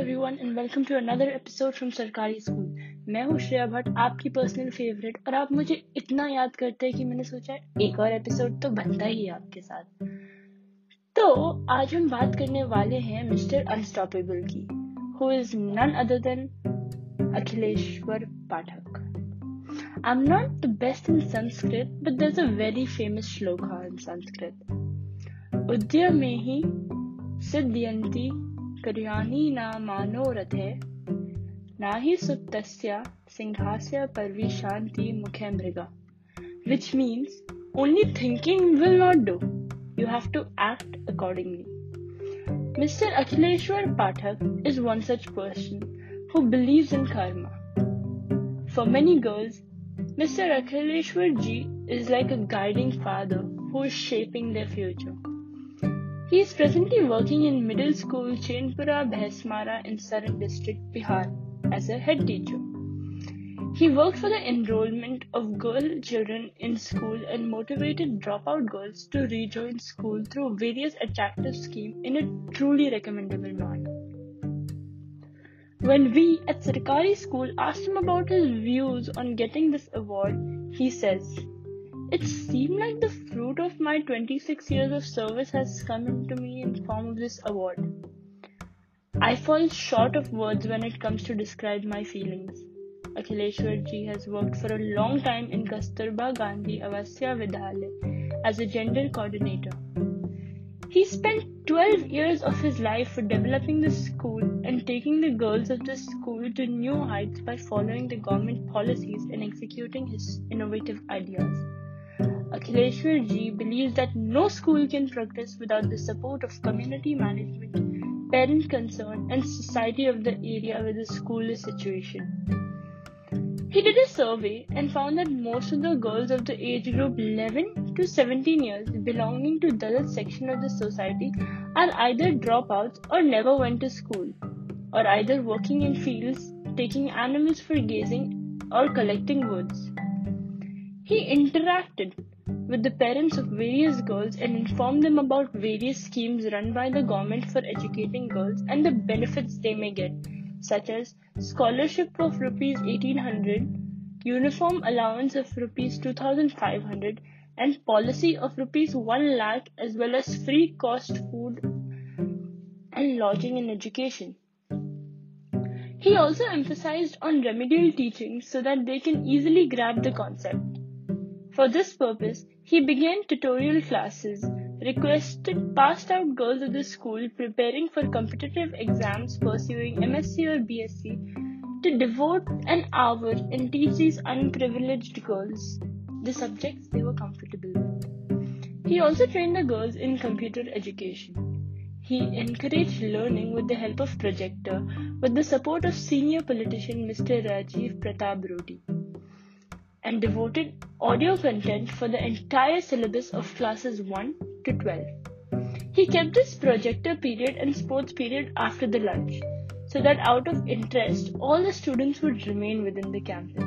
Everyone and welcome to another episode from सरकारी school मैं हूँ श्रेया भट्ट, आपकी पर्सनल फेवरेट और आप मुझे इतना याद करते हैं कि मैंने सोचा एक और एपिसोड तो बनता ही है आपके साथ। तो आज हम बात करने वाले हैं मिस्टर अनस्टॉपेबल की who is none other than Akhileshwar Pathak I am not the best in Sanskrit but there is a very famous shloka in Sanskrit उद्यम में ही सिद्ध्यंती कर्याणी न मानोरथ है ना ही सुप्त सिंहास्य पर भी शांति मुखे मृगा। Which means only thinking will not do you have to act accordingly mister Akhileshwar Pathak is one such person who believe in karma for many girls mister Akhileshwar ji is like a guiding father who is shaping the future He is presently working in middle school Chainpura Bhesmara in Saran district, Bihar as a head teacher. He worked for the enrollment of girl children in school and motivated dropout girls to rejoin school through various attractive schemes in a truly recommendable manner. When we at Sarkari school asked him about his views on getting this award, he says, it seemed like the fruit of my 26 years of service has come into me in form of this award. I fall short of words when it comes to describe my feelings. Akhileshwar ji has worked for a long time in Kasturba Gandhi Avasya Vidyalaya as a gender coordinator. He spent 12 years of his life for developing the school and taking the girls of the school to new heights by following the government policies and executing his innovative ideas. Akhileshwar ji believes that no school can progress without the support of community management, parent concern, and society of the area where the school is situated. He did a survey and found that most of the girls of the age group 11 to 17 years belonging to Dalit section of the society are either dropouts or never went to school, or either working in fields, taking animals for gazing, or collecting woods. He interacted with the parents of various girls and inform them about various schemes run by the government for educating girls and the benefits they may get, such as scholarship of rupees 1800, uniform allowance of rupees 2500, and policy of rupees 1 lakh as well as free cost food and lodging and education. He also emphasized on remedial teaching so that they can easily grab the concept. For this purpose, he began tutorial classes, requested passed out girls of the school preparing for competitive exams pursuing MSc or BSc to devote an hour and teach these unprivileged girls the subjects they were comfortable with. He also trained the girls in computer education. He encouraged learning with the help of projector with the support of senior politician Mr. Rajiv Pratap Rudy and devoted audio content for the entire syllabus of classes 1 to 12. He kept this projector period and sports period after the lunch so that out of interest all the students would remain within the campus.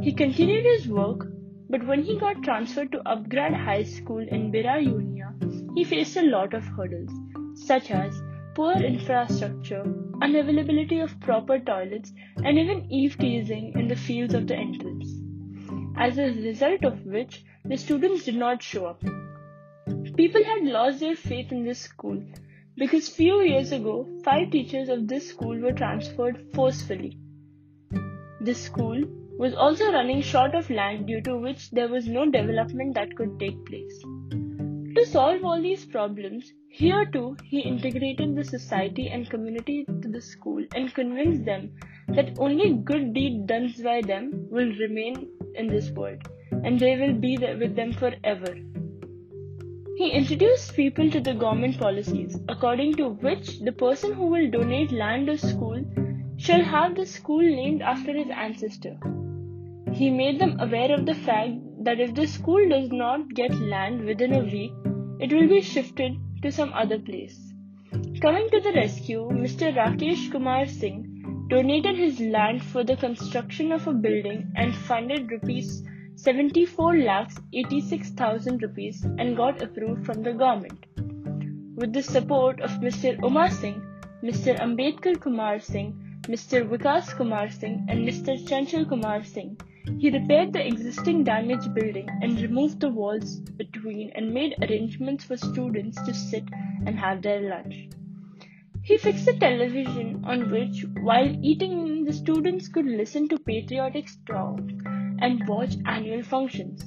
He continued his work, but when he got transferred to Upgrad High School in Bira Unia, he faced a lot of hurdles, such as poor infrastructure, unavailability of proper toilets, and even eve teasing in the fields of the entrance as a result of which the students did not show up. People had lost their faith in this school because few years ago, five teachers of this school were transferred forcefully. This school was also running short of land due to which there was no development that could take place. To solve all these problems, here too he integrated the society and community to the school and convinced them that only good deed done by them will remain in this world, and they will be there with them forever. He introduced people to the government policies, according to which the person who will donate land or school shall have the school named after his ancestor. He made them aware of the fact that if the school does not get land within a week, it will be shifted to some other place. Coming to the rescue, Mr. Rakesh Kumar Singh donated his land for the construction of a building and funded rupees 74 lakhs 86,000 rupees and got approved from the government. With the support of Mr. Umar Singh, Mr. Ambedkar Kumar Singh, Mr. Vikas Kumar Singh, and Mr. Chanchal Kumar Singh. He repaired the existing damaged building and removed the walls between and made arrangements for students to sit and have their lunch. He fixed a television on which, while eating, the students could listen to patriotic songs and watch annual functions.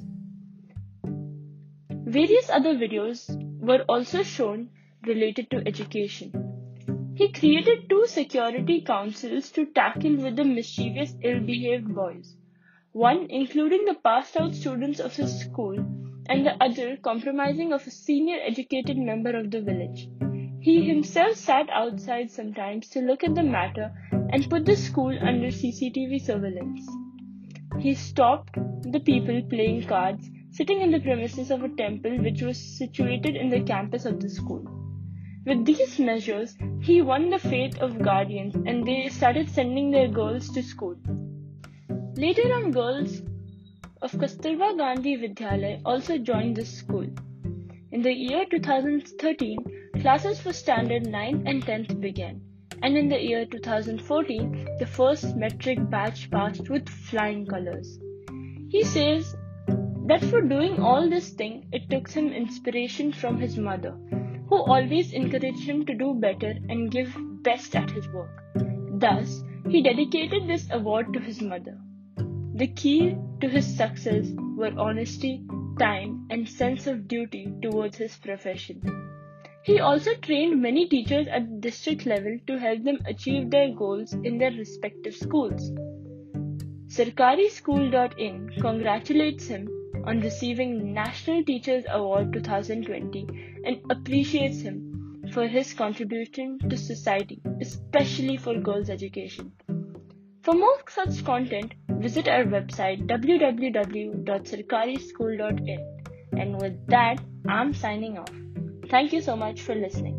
Various other videos were also shown related to education. He created two security councils to tackle with the mischievous, ill-behaved boys. One including the passed out students of his school and the other compromising of a senior educated member of the village. He himself sat outside sometimes to look at the matter and put the school under CCTV surveillance. He stopped the people playing cards sitting in the premises of a temple which was situated in the campus of the school. With these measures, he won the faith of guardians and they started sending their girls to school. Later on, girls of Kasturba Gandhi Vidyalaya also joined this school. In the year 2013, classes for standard 9 and 10th began, and in the year 2014, the first matric batch passed with flying colors. He says that for doing all this thing, it took him inspiration from his mother, who always encouraged him to do better and give best at his work. Thus, he dedicated this award to his mother. The key to his success were honesty, time, and sense of duty towards his profession. He also trained many teachers at district level to help them achieve their goals in their respective schools. SarkariSchool.in congratulates him on receiving National Teachers Award 2020 and appreciates him for his contribution to society, especially for girls' education. For more such content, visit our website www.sarkarischool.in. And with that, I'm signing off. Thank you so much for listening.